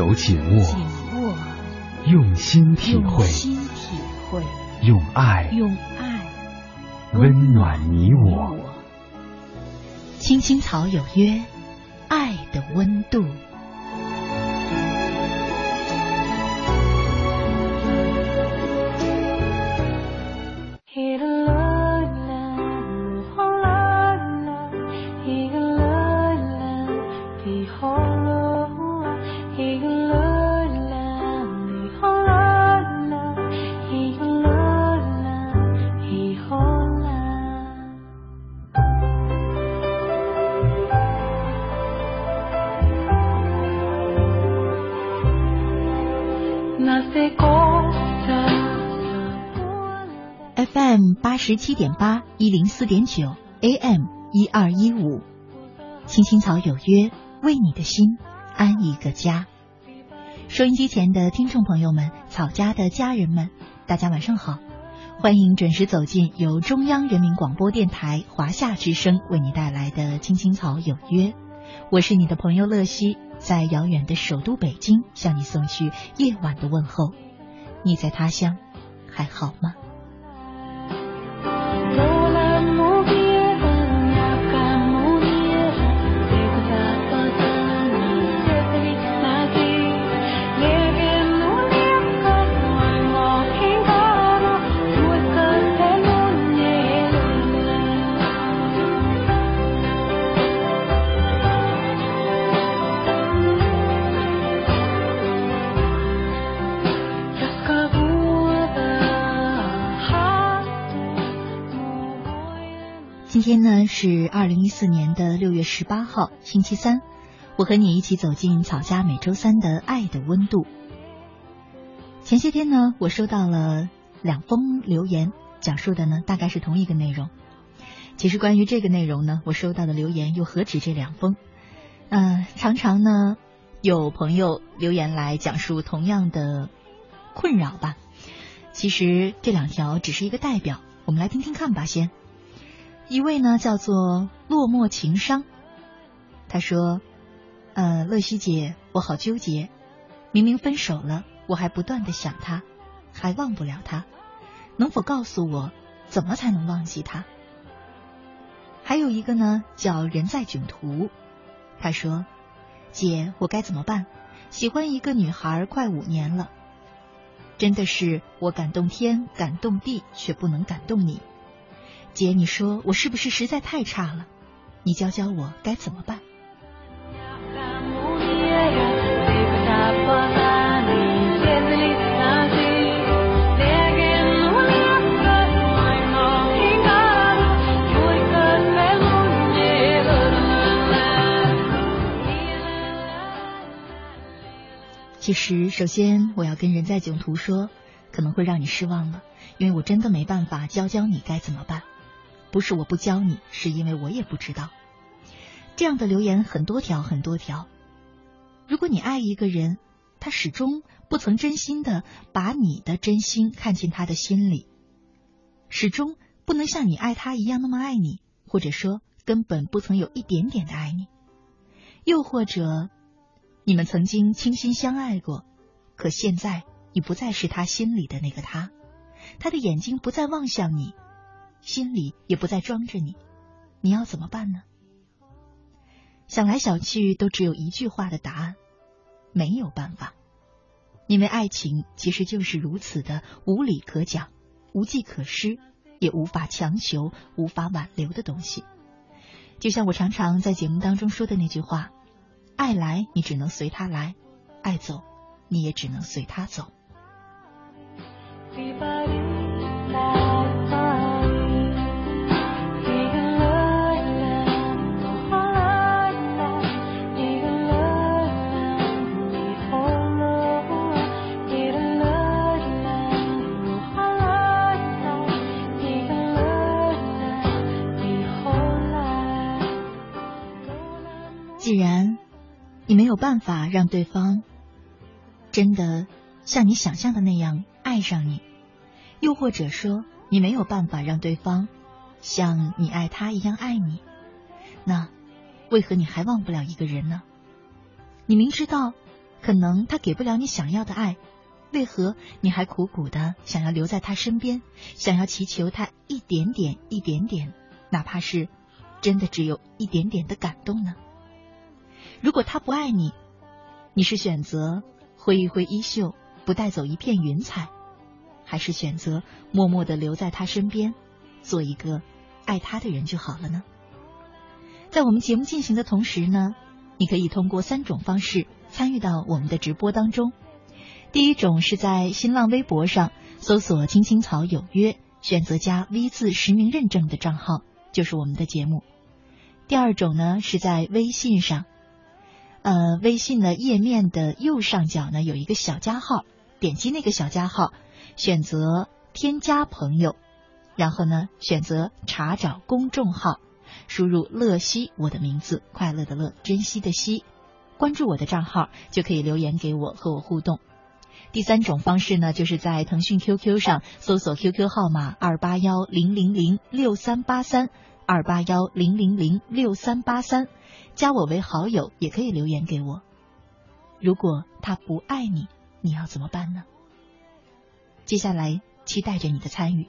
手紧握，紧握，用心体会，用心体会，用爱用爱温暖你我。青青草有约，爱的温度。七点八一零四点九 AM 一二一五，青青草有约，为你的心安一个家。收音机前的听众朋友们，草家的家人们，大家晚上好，欢迎准时走进由中央人民广播电台华夏之声为你带来的《青青草有约》，我是你的朋友乐西，在遥远的首都北京向你送去夜晚的问候。你在他乡还好吗？今天呢是二零一四年的六月十八号，星期三。我和你一起走进草家每周三的爱的温度。前些天呢，我收到了两封留言，讲述的呢大概是同一个内容。其实关于这个内容呢，我收到的留言又何止这两封？嗯，常常呢有朋友留言来讲述同样的困扰吧。其实这两条只是一个代表，我们来听听看吧，先。一位呢叫做落寞情商，他说：“呃，乐西姐，我好纠结，明明分手了，我还不断的想他，还忘不了他，能否告诉我怎么才能忘记他？”还有一个呢叫人在囧途，他说：“姐，我该怎么办？喜欢一个女孩快五年了，真的是我感动天感动地，却不能感动你。”姐，你说我是不是实在太差了？你教教我该怎么办？其实，首先我要跟人在囧途说，可能会让你失望了，因为我真的没办法教教你该怎么办。不是我不教你，是因为我也不知道。这样的留言很多条很多条。如果你爱一个人，他始终不曾真心的把你的真心看进他的心里，始终不能像你爱他一样那么爱你，或者说根本不曾有一点点的爱你，又或者你们曾经倾心相爱过，可现在你不再是他心里的那个他，他的眼睛不再望向你。心里也不再装着你，你要怎么办呢？想来想去，都只有一句话的答案：没有办法。因为爱情其实就是如此的无理可讲、无计可施，也无法强求、无法挽留的东西。就像我常常在节目当中说的那句话：爱来，你只能随他来；爱走，你也只能随他走。既然你没有办法让对方真的像你想象的那样爱上你，又或者说你没有办法让对方像你爱他一样爱你，那为何你还忘不了一个人呢？你明知道可能他给不了你想要的爱，为何你还苦苦的想要留在他身边，想要祈求他一点点、一点点，哪怕是真的只有一点点的感动呢？如果他不爱你，你是选择挥一挥衣袖，不带走一片云彩，还是选择默默的留在他身边，做一个爱他的人就好了呢？在我们节目进行的同时呢，你可以通过三种方式参与到我们的直播当中。第一种是在新浪微博上搜索“青青草有约”，选择加 V 字实名认证的账号，就是我们的节目。第二种呢是在微信上，呃，微信的页面的右上角呢有一个小加号，点击那个小加号，选择添加朋友，然后呢选择查找公众号。输入“乐西”我的名字，快乐的乐，珍惜的惜，关注我的账号就可以留言给我和我互动。第三种方式呢，就是在腾讯 QQ 上搜索 QQ 号码二八幺零零零六三八三二八幺零零零六三八三，加我为好友也可以留言给我。如果他不爱你，你要怎么办呢？接下来期待着你的参与。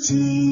beauty.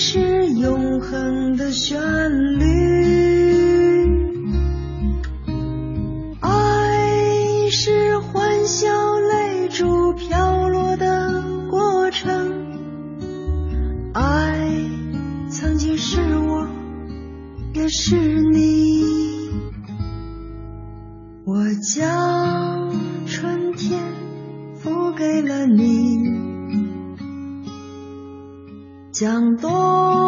是永恒的旋律，爱是欢笑泪珠飘落的过程。爱曾经是我，也是你。向东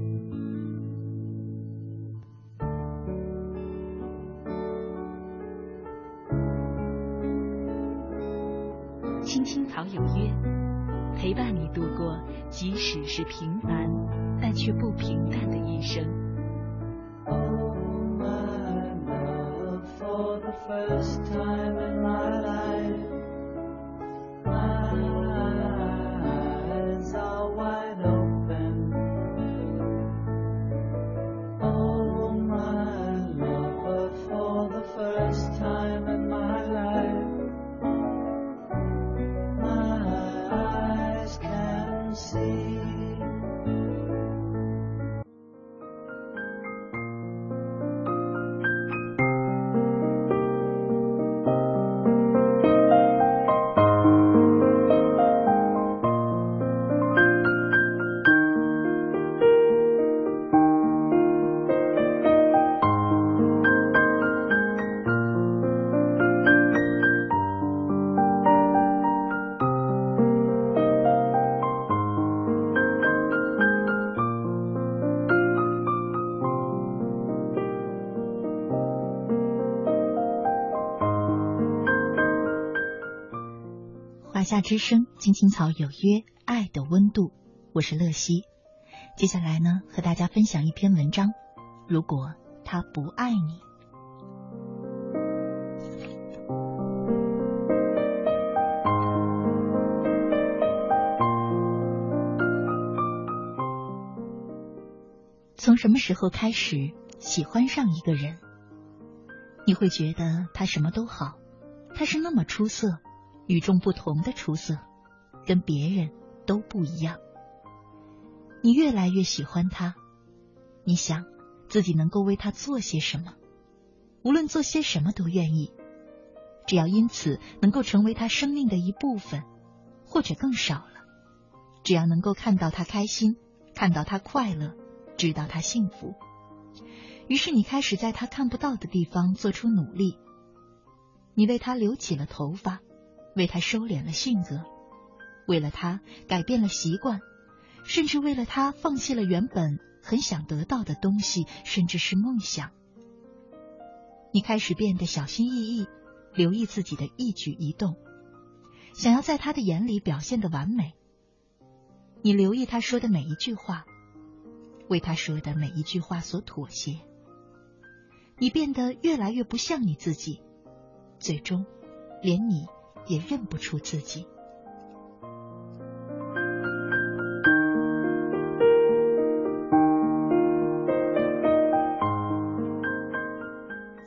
即使是平凡但却不平淡的一生。华夏之声，青青草有约，爱的温度，我是乐西。接下来呢，和大家分享一篇文章。如果他不爱你，从什么时候开始喜欢上一个人？你会觉得他什么都好，他是那么出色。与众不同的出色，跟别人都不一样。你越来越喜欢他，你想自己能够为他做些什么，无论做些什么都愿意，只要因此能够成为他生命的一部分，或者更少了，只要能够看到他开心，看到他快乐，知道他幸福。于是你开始在他看不到的地方做出努力，你为他留起了头发。为他收敛了性格，为了他改变了习惯，甚至为了他放弃了原本很想得到的东西，甚至是梦想。你开始变得小心翼翼，留意自己的一举一动，想要在他的眼里表现的完美。你留意他说的每一句话，为他说的每一句话所妥协。你变得越来越不像你自己，最终连你也认不出自己。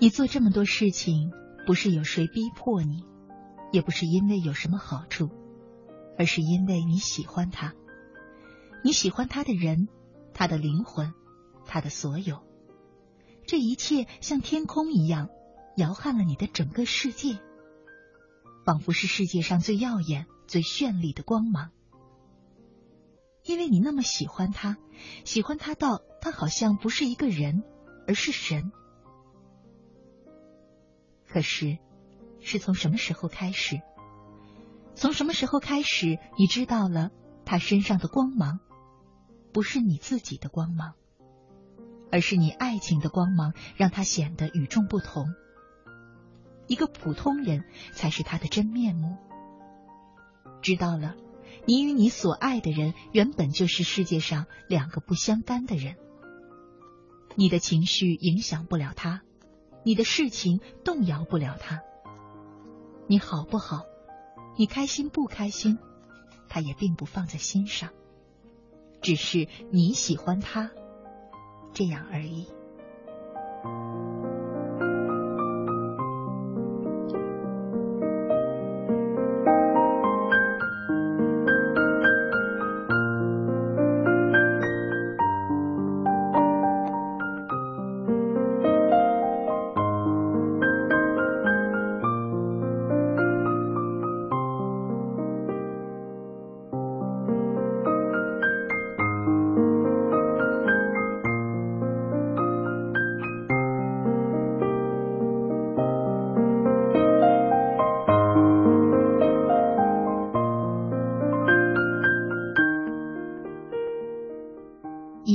你做这么多事情，不是有谁逼迫你，也不是因为有什么好处，而是因为你喜欢他，你喜欢他的人，他的灵魂，他的所有。这一切像天空一样，摇撼了你的整个世界，仿佛是世界上最耀眼、最绚丽的光芒。因为你那么喜欢他，喜欢他到他好像不是一个人，而是神。可是，是从什么时候开始？从什么时候开始，你知道了他身上的光芒，不是你自己的光芒，而是你爱情的光芒，让他显得与众不同。一个普通人才是他的真面目。知道了，你与你所爱的人原本就是世界上两个不相干的人。你的情绪影响不了他。你的事情动摇不了他，你好不好？你开心不开心？他也并不放在心上，只是你喜欢他，这样而已。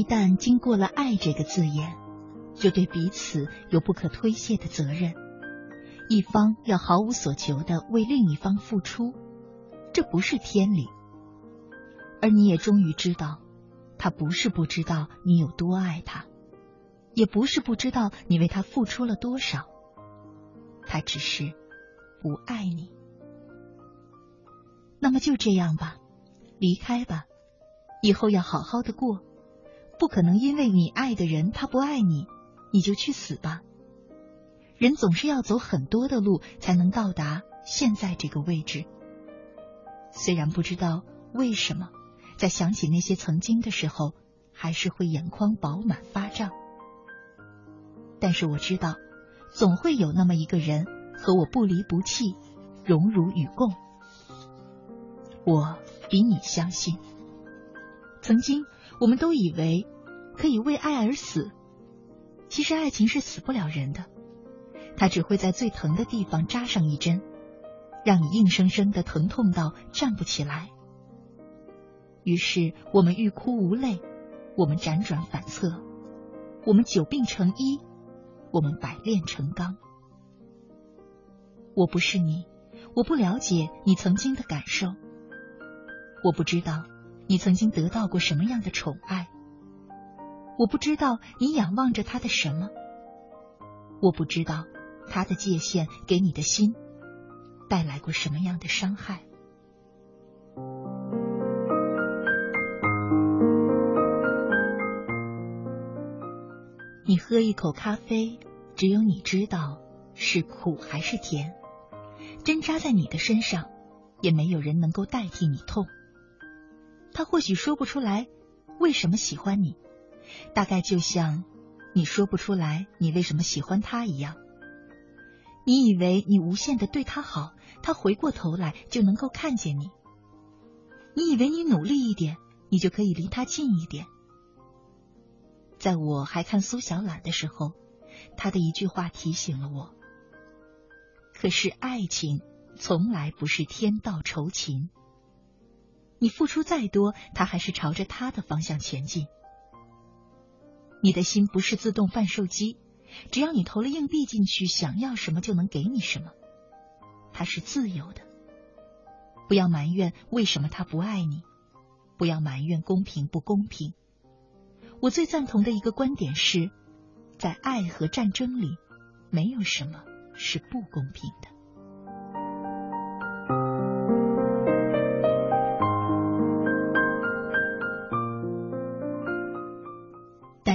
但经过了“爱”这个字眼，就对彼此有不可推卸的责任。一方要毫无所求的为另一方付出，这不是天理。而你也终于知道，他不是不知道你有多爱他，也不是不知道你为他付出了多少，他只是不爱你。那么就这样吧，离开吧，以后要好好的过。不可能因为你爱的人他不爱你，你就去死吧。人总是要走很多的路才能到达现在这个位置。虽然不知道为什么，在想起那些曾经的时候，还是会眼眶饱满发胀。但是我知道，总会有那么一个人和我不离不弃，荣辱与共。我比你相信，曾经。我们都以为可以为爱而死，其实爱情是死不了人的，它只会在最疼的地方扎上一针，让你硬生生的疼痛到站不起来。于是我们欲哭无泪，我们辗转反侧，我们久病成医，我们百炼成钢。我不是你，我不了解你曾经的感受，我不知道。你曾经得到过什么样的宠爱？我不知道你仰望着他的什么。我不知道他的界限给你的心带来过什么样的伤害。你喝一口咖啡，只有你知道是苦还是甜。针扎在你的身上，也没有人能够代替你痛。他或许说不出来为什么喜欢你，大概就像你说不出来你为什么喜欢他一样。你以为你无限的对他好，他回过头来就能够看见你。你以为你努力一点，你就可以离他近一点。在我还看苏小懒的时候，他的一句话提醒了我。可是爱情从来不是天道酬勤。你付出再多，他还是朝着他的方向前进。你的心不是自动贩售机，只要你投了硬币进去，想要什么就能给你什么。他是自由的。不要埋怨为什么他不爱你，不要埋怨公平不公平。我最赞同的一个观点是，在爱和战争里，没有什么是不公平的。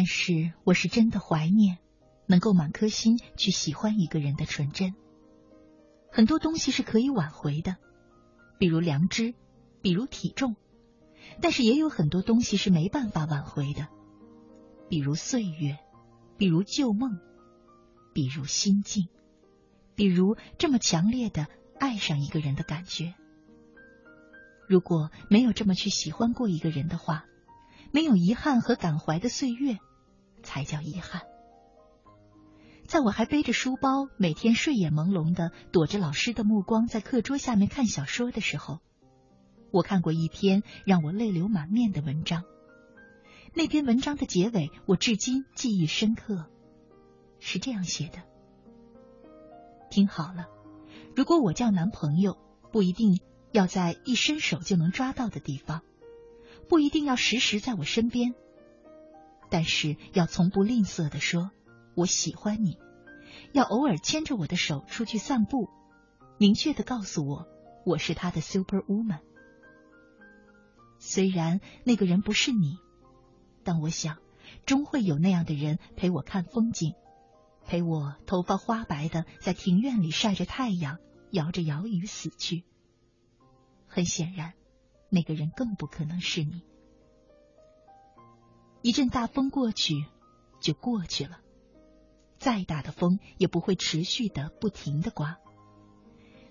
但是我是真的怀念能够满颗心去喜欢一个人的纯真。很多东西是可以挽回的，比如良知，比如体重，但是也有很多东西是没办法挽回的，比如岁月，比如旧梦，比如心境，比如这么强烈的爱上一个人的感觉。如果没有这么去喜欢过一个人的话，没有遗憾和感怀的岁月，才叫遗憾。在我还背着书包，每天睡眼朦胧的躲着老师的目光，在课桌下面看小说的时候，我看过一篇让我泪流满面的文章。那篇文章的结尾，我至今记忆深刻，是这样写的：听好了，如果我叫男朋友，不一定。要在一伸手就能抓到的地方，不一定要时时在我身边，但是要从不吝啬的说“我喜欢你”，要偶尔牵着我的手出去散步，明确的告诉我我是他的 super woman。虽然那个人不是你，但我想终会有那样的人陪我看风景，陪我头发花白的在庭院里晒着太阳，摇着摇椅死去。很显然，那个人更不可能是你。一阵大风过去，就过去了。再大的风也不会持续的、不停的刮。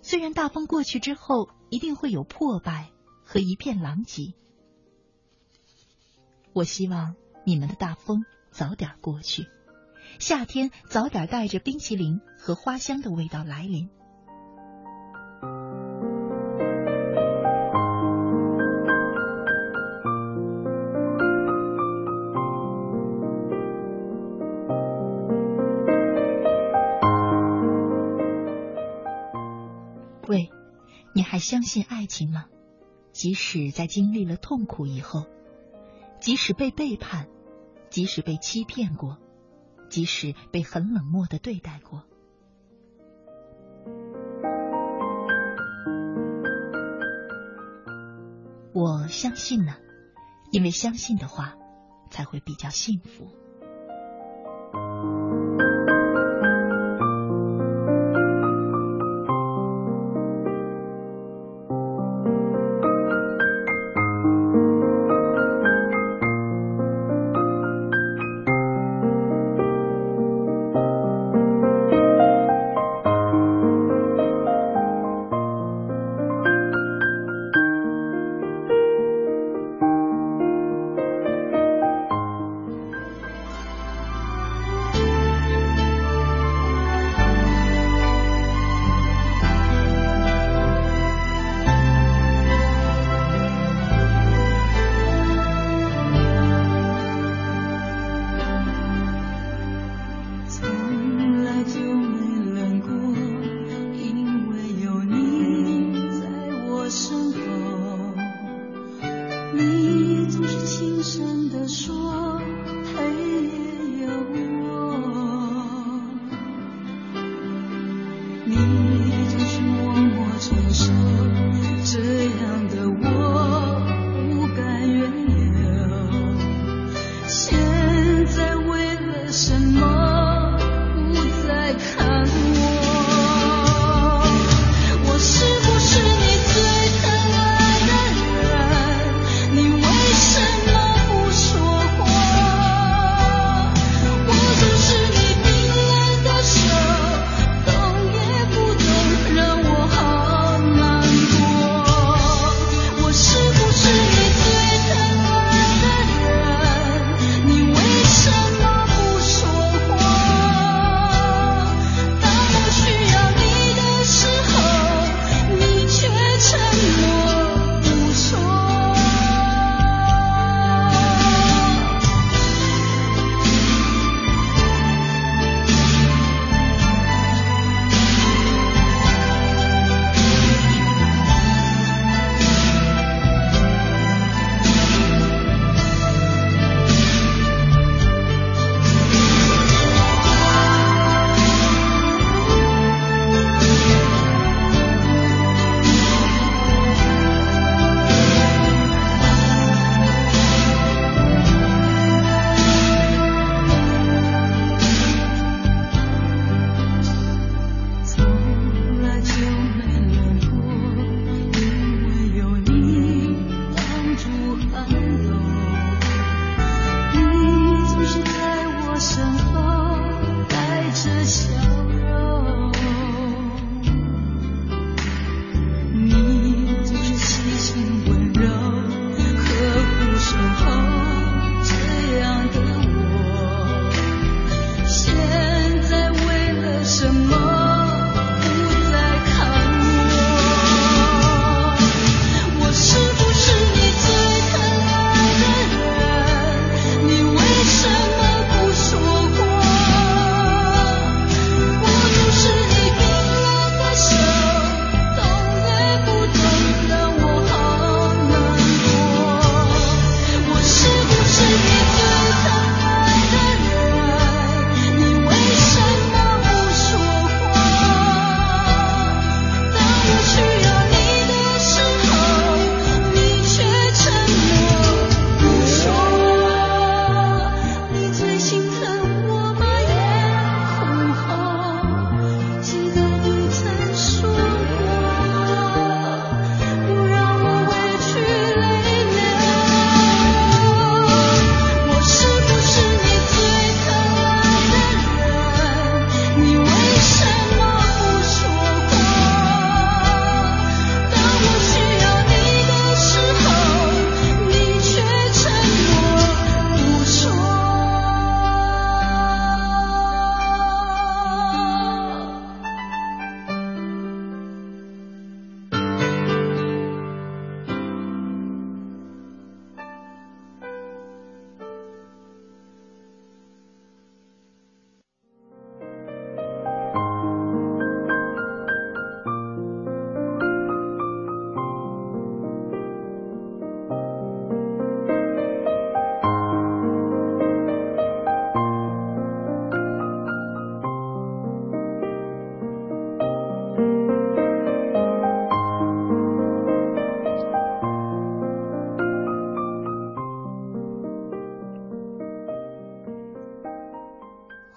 虽然大风过去之后，一定会有破败和一片狼藉。我希望你们的大风早点过去，夏天早点带着冰淇淋和花香的味道来临。相信爱情吗？即使在经历了痛苦以后，即使被背叛，即使被欺骗过，即使被很冷漠的对待过，我相信呢。因为相信的话，才会比较幸福。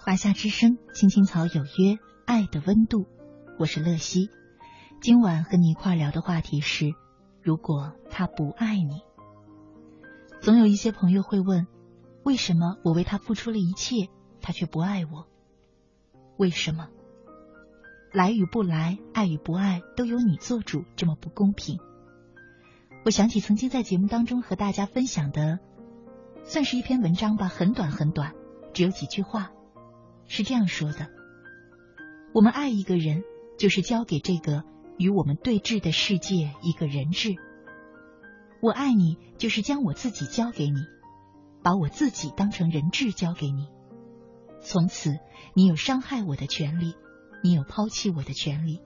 华夏之声，青青草有约，爱的温度，我是乐西。今晚和你一块聊的话题是：如果他不爱你。总有一些朋友会问，为什么我为他付出了一切，他却不爱我？为什么？来与不来，爱与不爱，都由你做主，这么不公平？我想起曾经在节目当中和大家分享的，算是一篇文章吧，很短很短，只有几句话。是这样说的：我们爱一个人，就是交给这个与我们对峙的世界一个人质。我爱你，就是将我自己交给你，把我自己当成人质交给你。从此，你有伤害我的权利，你有抛弃我的权利，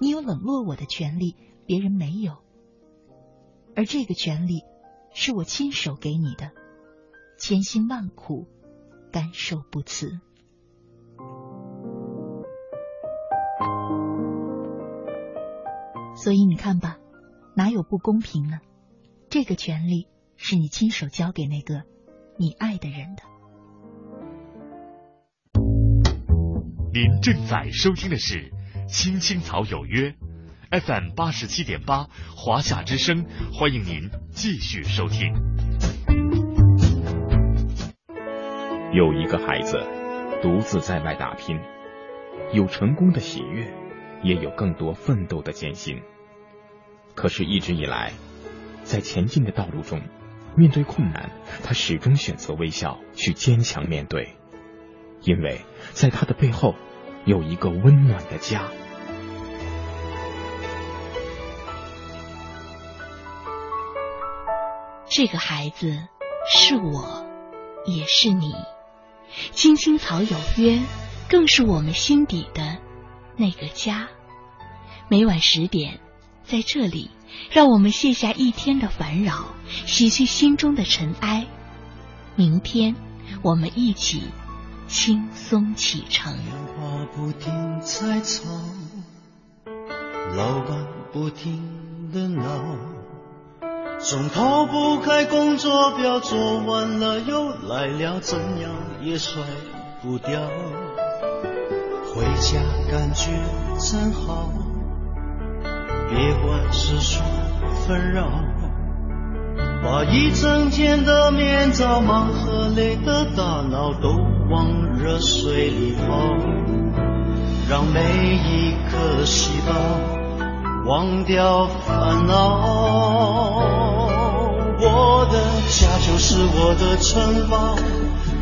你有冷落我的权利，别人没有。而这个权利，是我亲手给你的，千辛万苦，甘受不辞。所以你看吧，哪有不公平呢？这个权利是你亲手交给那个你爱的人的。您正在收听的是《青青草有约》，FM 八十七点八，华夏之声，欢迎您继续收听。有一个孩子独自在外打拼，有成功的喜悦，也有更多奋斗的艰辛。可是，一直以来，在前进的道路中，面对困难，他始终选择微笑，去坚强面对，因为在他的背后有一个温暖的家。这个孩子是我，也是你。青青草有约，更是我们心底的那个家。每晚十点。在这里，让我们卸下一天的烦扰，洗去心中的尘埃。明天，我们一起轻松启程。电话不停在吵，老板不停的闹，总逃不开工作表，做完了又来了，怎样也甩不掉。回家感觉真好。别管世俗纷扰，把一整天的面罩、忙和累的大脑都往热水里泡，让每一颗细胞忘掉烦恼。我的家就是我的城堡，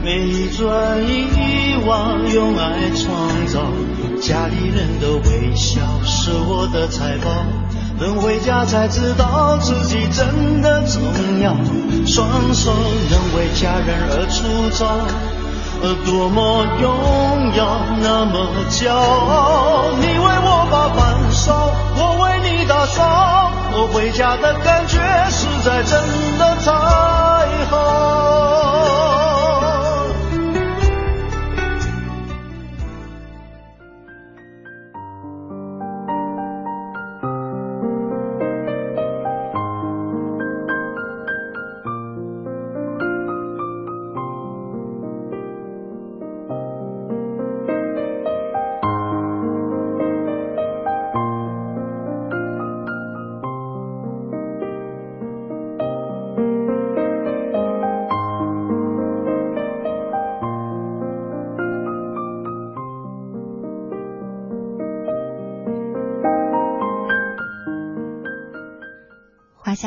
每一转一瓦用爱创造，家里人的微笑是我的财宝。等回家才知道自己真的重要，双手能为家人而出招，多么荣耀，那么骄傲。你为我把饭烧，我为你打扫，我回家的感觉实在真的太好。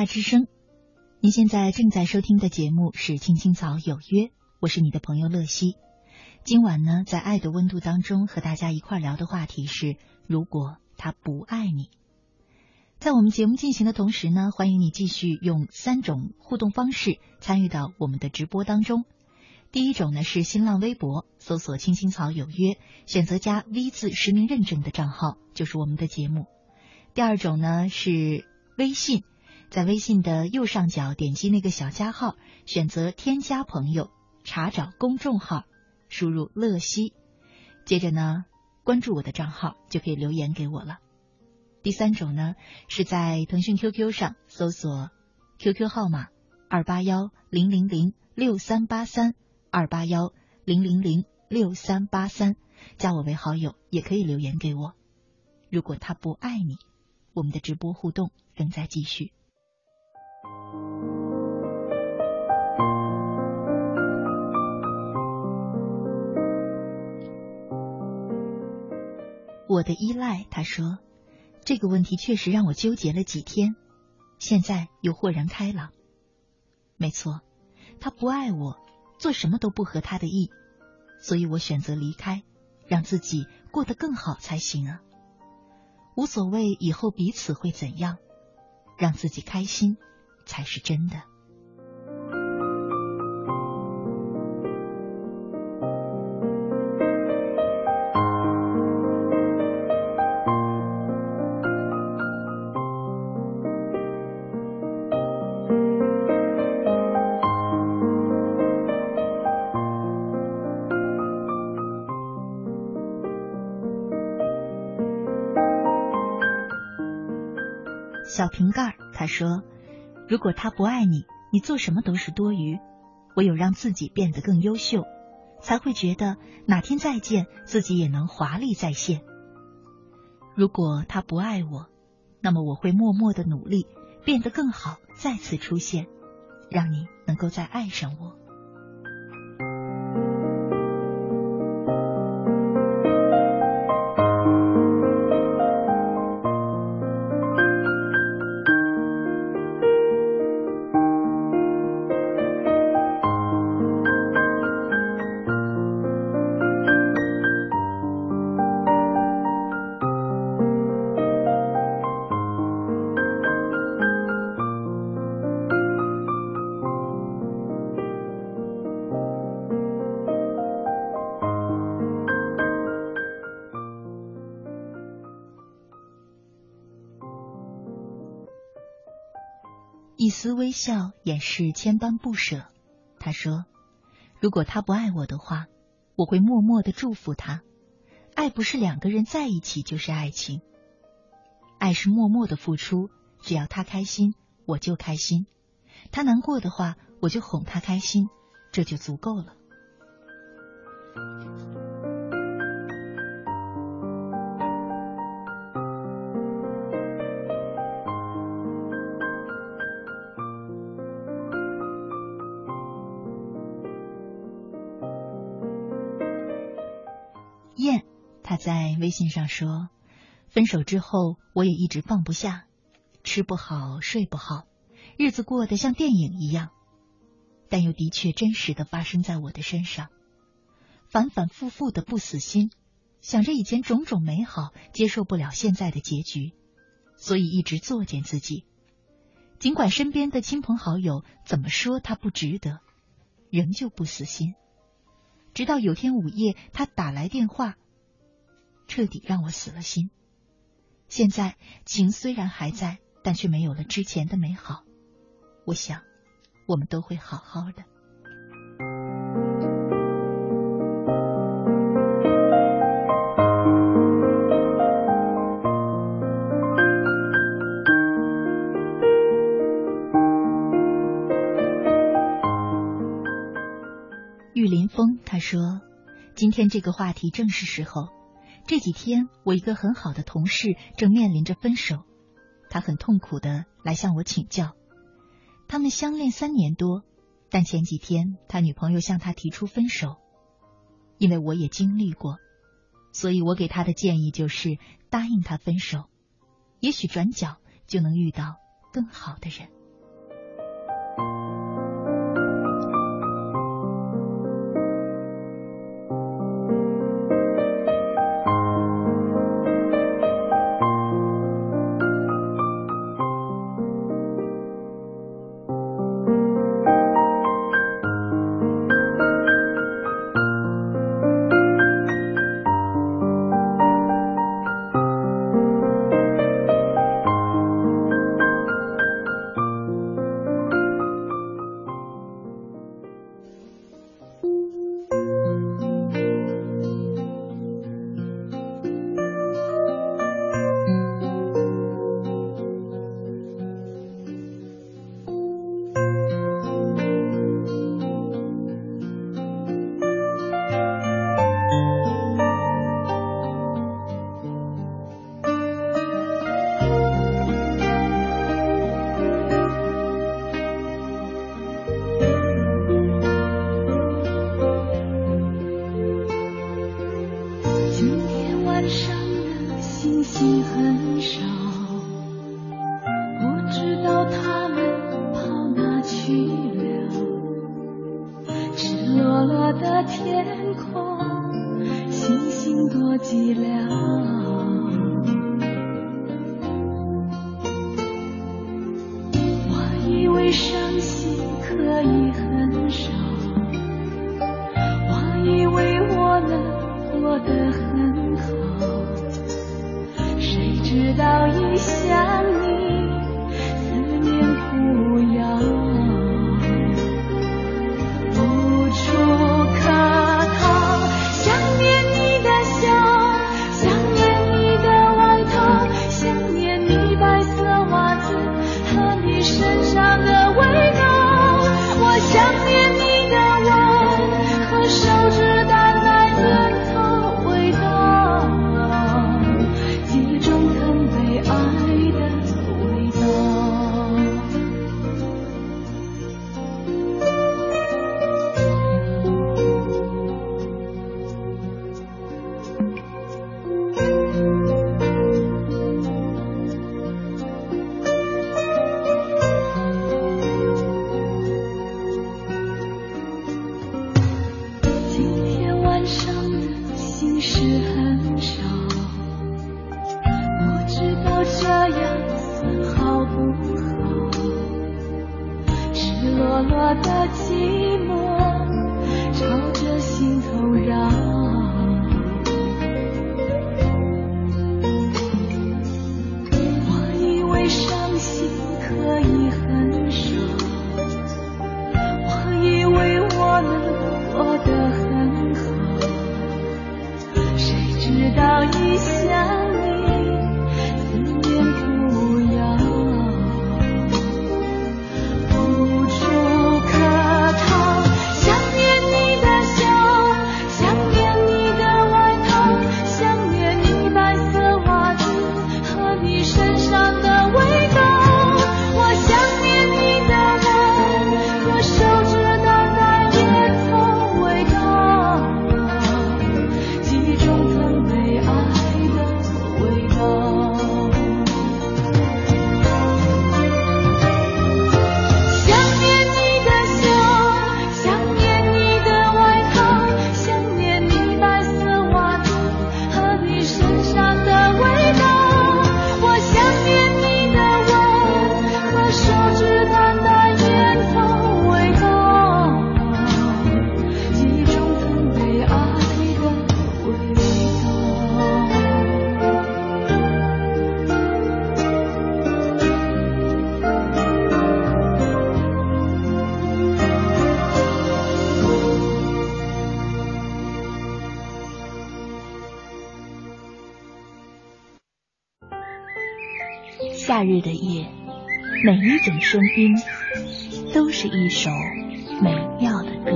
之声，您现在正在收听的节目是《青青草有约》，我是你的朋友乐西。今晚呢，在爱的温度当中和大家一块聊的话题是：如果他不爱你。在我们节目进行的同时呢，欢迎你继续用三种互动方式参与到我们的直播当中。第一种呢是新浪微博搜索“青青草有约”，选择加 V 字实名认证的账号就是我们的节目。第二种呢是微信。在微信的右上角点击那个小加号，选择添加朋友，查找公众号，输入“乐西”，接着呢关注我的账号，就可以留言给我了。第三种呢是在腾讯 QQ 上搜索 QQ 号码二八幺零零零六三八三二八幺零零零。六三八三，加我为好友，也可以留言给我。如果他不爱你，我们的直播互动仍在继续。我的依赖，他说，这个问题确实让我纠结了几天，现在又豁然开朗。没错，他不爱我，做什么都不合他的意，所以我选择离开，让自己过得更好才行啊。无所谓以后彼此会怎样，让自己开心才是真的。小瓶盖儿，他说：“如果他不爱你，你做什么都是多余。唯有让自己变得更优秀，才会觉得哪天再见，自己也能华丽再现。如果他不爱我，那么我会默默的努力，变得更好，再次出现，让你能够再爱上我。”丝微笑掩饰千般不舍。他说：“如果他不爱我的话，我会默默的祝福他。爱不是两个人在一起就是爱情，爱是默默的付出。只要他开心，我就开心；他难过的话，我就哄他开心，这就足够了。”微信上说，分手之后我也一直放不下，吃不好睡不好，日子过得像电影一样，但又的确真实的发生在我的身上，反反复复的不死心，想着以前种种美好，接受不了现在的结局，所以一直作践自己，尽管身边的亲朋好友怎么说他不值得，仍旧不死心。直到有天午夜，他打来电话，彻底让我死了心。现在情虽然还在，但却没有了之前的美好。我想，我们都会好好的。玉林峰他说：“今天这个话题正是时候。这几天，我一个很好的同事正面临着分手，他很痛苦的来向我请教。他们相恋三年多，但前几天他女朋友向他提出分手。因为我也经历过，所以我给他的建议就是答应他分手，也许转角就能遇到更好的人。”寂寥。知道你想声音都是一首美妙的歌。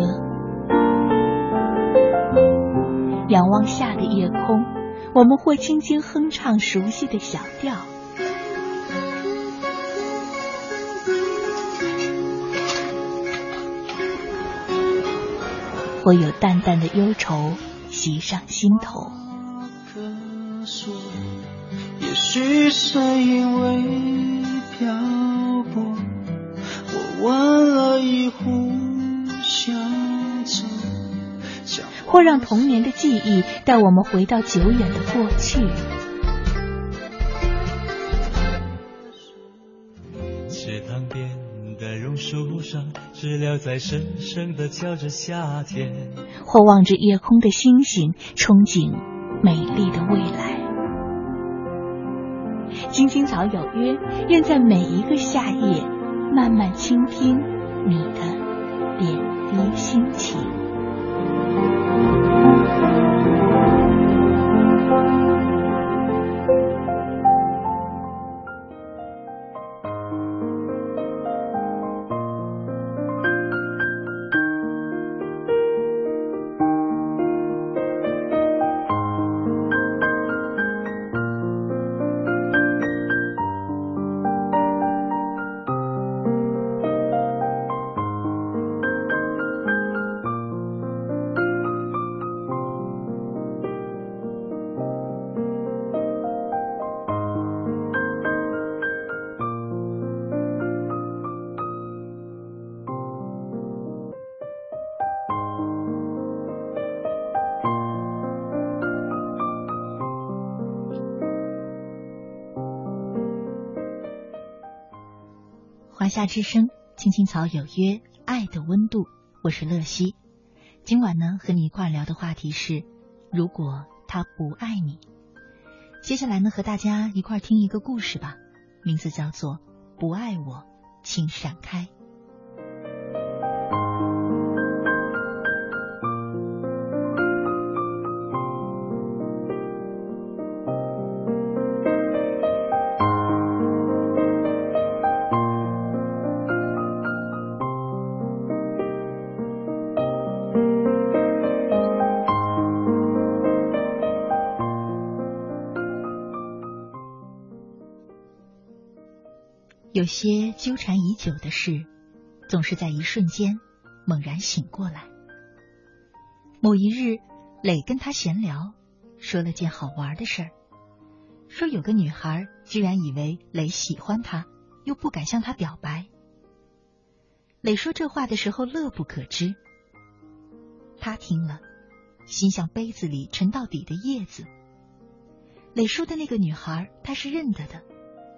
仰望夏的夜空，我们会轻轻哼唱熟悉的小调。会有淡淡的忧愁袭上心头。也许是因为泊，我问了一壶小酒，或让童年的记忆带我们回到久远的过去。池塘边的榕树上，知了在深深的叫着夏天。或望着夜空的星星，憧憬美丽的未来。青青草有约，愿在每一个夏夜，慢慢倾听你的点滴心情。夏之声，青青草有约，爱的温度，我是乐西。今晚呢，和你一块聊的话题是：如果他不爱你。接下来呢，和大家一块听一个故事吧，名字叫做《不爱我，请闪开》。些纠缠已久的事，总是在一瞬间猛然醒过来。某一日，磊跟他闲聊，说了件好玩的事儿，说有个女孩居然以为磊喜欢她，又不敢向他表白。磊说这话的时候乐不可支，他听了，心像杯子里沉到底的叶子。磊说的那个女孩，他是认得的，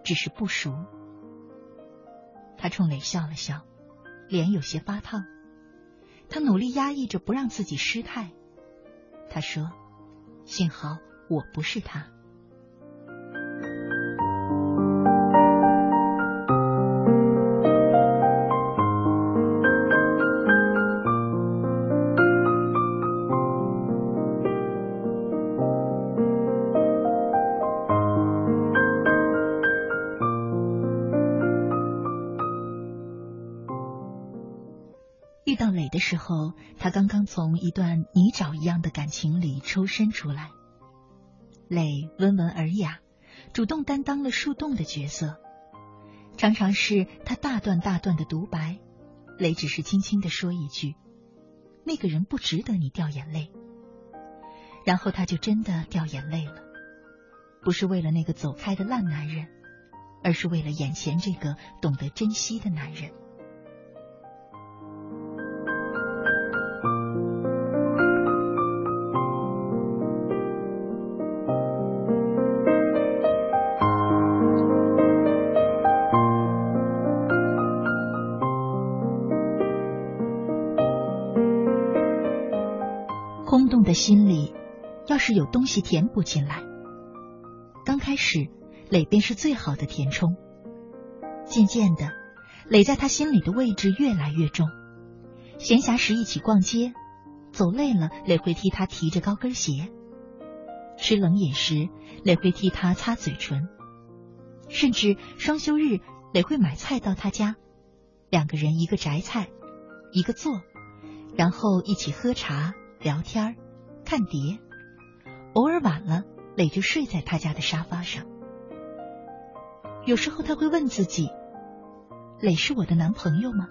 只是不熟。他冲磊笑了笑，脸有些发烫。他努力压抑着不让自己失态。他说：“幸好我不是他。”时候，他刚刚从一段泥沼一样的感情里抽身出来。磊温文尔雅，主动担当了树洞的角色，常常是他大段大段的独白，磊只是轻轻的说一句：“那个人不值得你掉眼泪。”然后他就真的掉眼泪了，不是为了那个走开的烂男人，而是为了眼前这个懂得珍惜的男人。是有东西填补进来，刚开始磊便是最好的填充。渐渐的，磊在他心里的位置越来越重。闲暇时一起逛街，走累了，磊会替他提着高跟鞋；吃冷饮时，磊会替他擦嘴唇；甚至双休日，磊会买菜到他家，两个人一个摘菜，一个做，然后一起喝茶。聊天看碟，偶尔晚了，磊就睡在他家的沙发上。有时候他会问自己：“磊是我的男朋友吗？”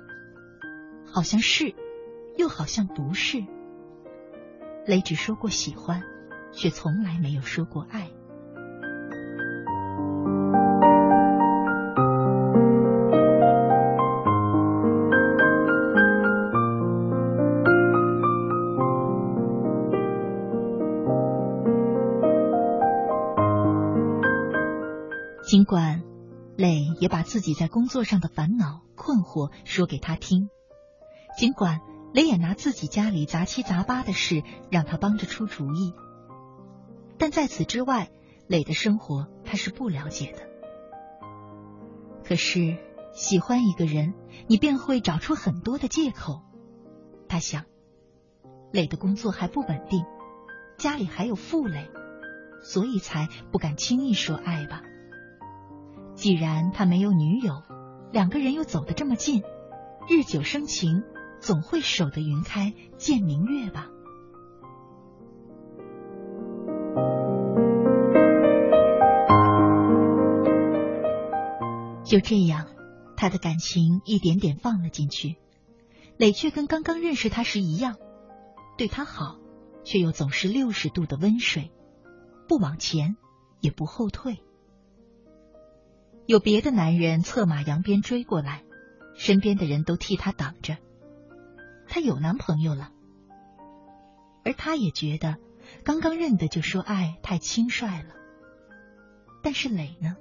好像是，又好像不是。磊只说过喜欢，却从来没有说过爱。尽管磊也把自己在工作上的烦恼、困惑说给他听，尽管磊也拿自己家里杂七杂八的事让他帮着出主意，但在此之外，磊的生活他是不了解的。可是喜欢一个人，你便会找出很多的借口。他想，磊的工作还不稳定，家里还有负累，所以才不敢轻易说爱吧。既然他没有女友，两个人又走得这么近，日久生情，总会守得云开见明月吧。就这样，他的感情一点点放了进去，磊却跟刚刚认识他时一样，对他好，却又总是六十度的温水，不往前，也不后退。有别的男人策马扬鞭追过来，身边的人都替他挡着。她有男朋友了，而他也觉得刚刚认得就说爱太轻率了。但是磊呢？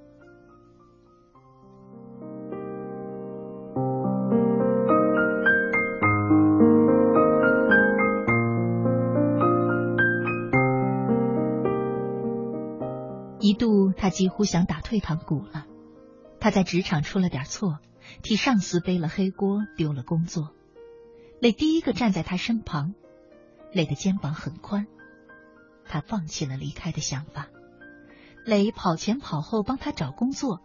一度他几乎想打退堂鼓了。他在职场出了点错，替上司背了黑锅，丢了工作。磊第一个站在他身旁，磊的肩膀很宽，他放弃了离开的想法。磊跑前跑后帮他找工作，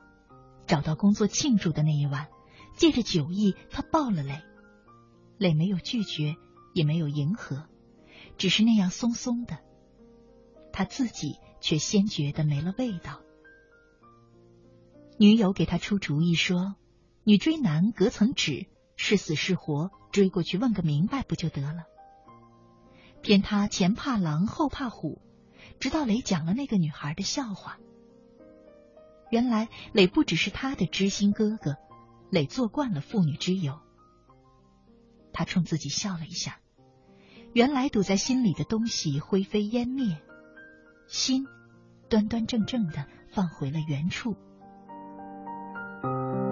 找到工作庆祝的那一晚，借着酒意，他抱了磊。磊没有拒绝，也没有迎合，只是那样松松的。他自己却先觉得没了味道。女友给他出主意说：“女追男隔层纸，是死是活，追过去问个明白不就得了？”偏他前怕狼后怕虎，直到磊讲了那个女孩的笑话。原来磊不只是他的知心哥哥，磊做惯了妇女之友。他冲自己笑了一下，原来堵在心里的东西灰飞烟灭。心端端正正的放回了原处。隔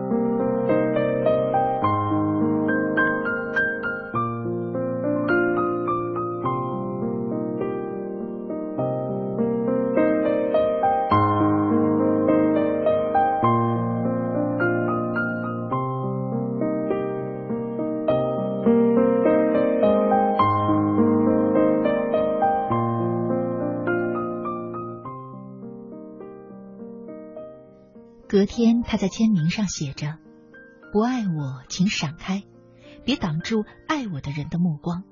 天，他在签名上写着：“不爱我，请闪开，别挡住爱我的人的目光。”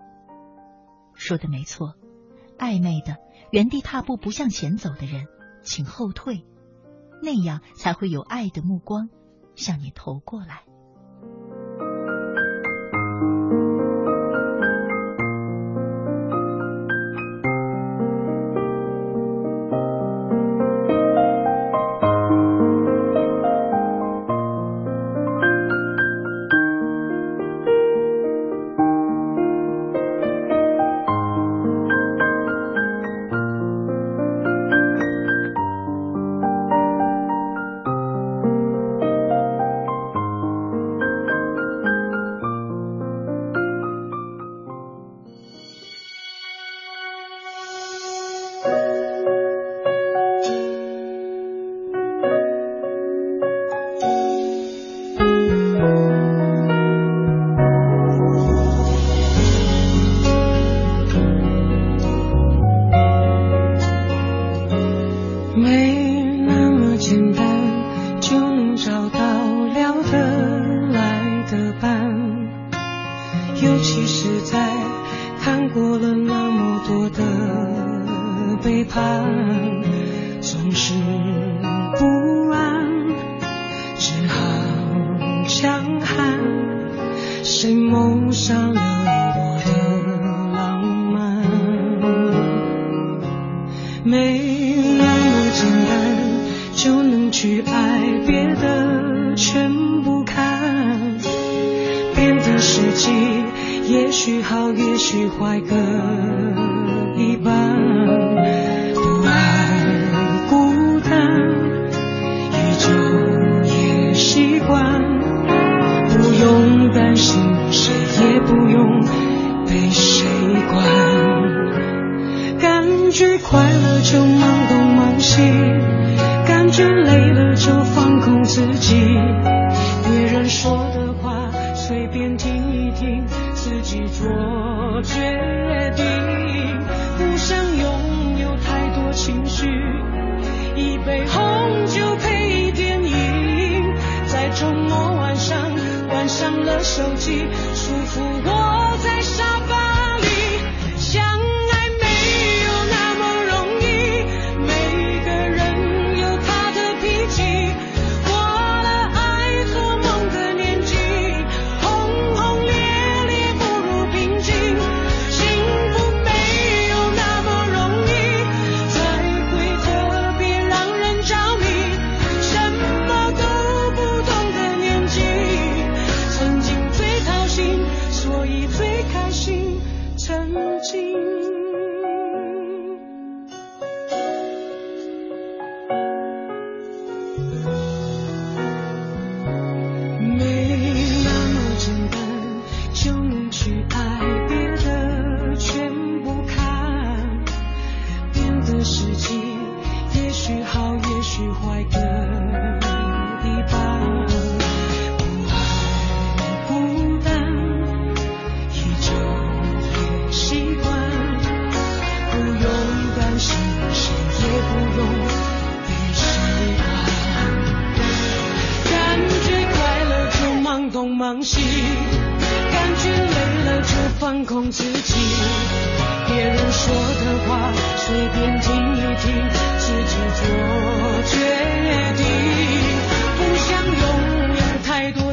说的没错，暧昧的、原地踏步不向前走的人，请后退，那样才会有爱的目光向你投过来。我决定不想拥有太多情绪，一杯红酒配电影，在周末晚上关上了手机，舒服过。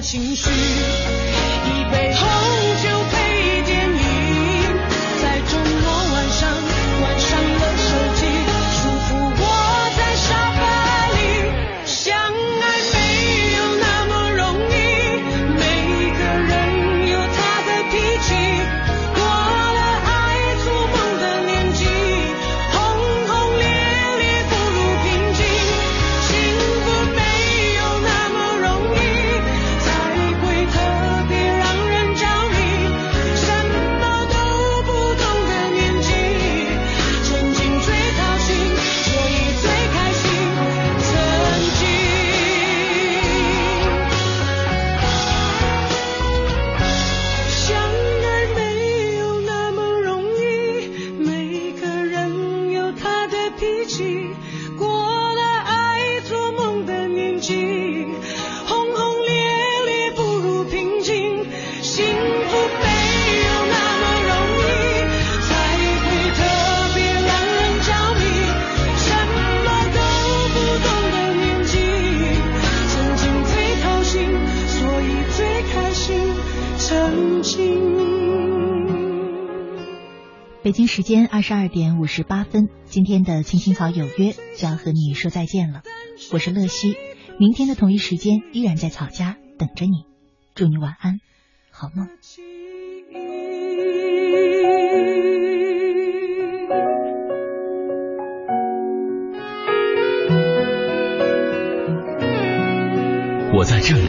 情绪一杯红时间二十二点五十八分，今天的《青青草有约》就要和你说再见了。我是乐西，明天的同一时间依然在草家等着你。祝你晚安，好梦。我在这里。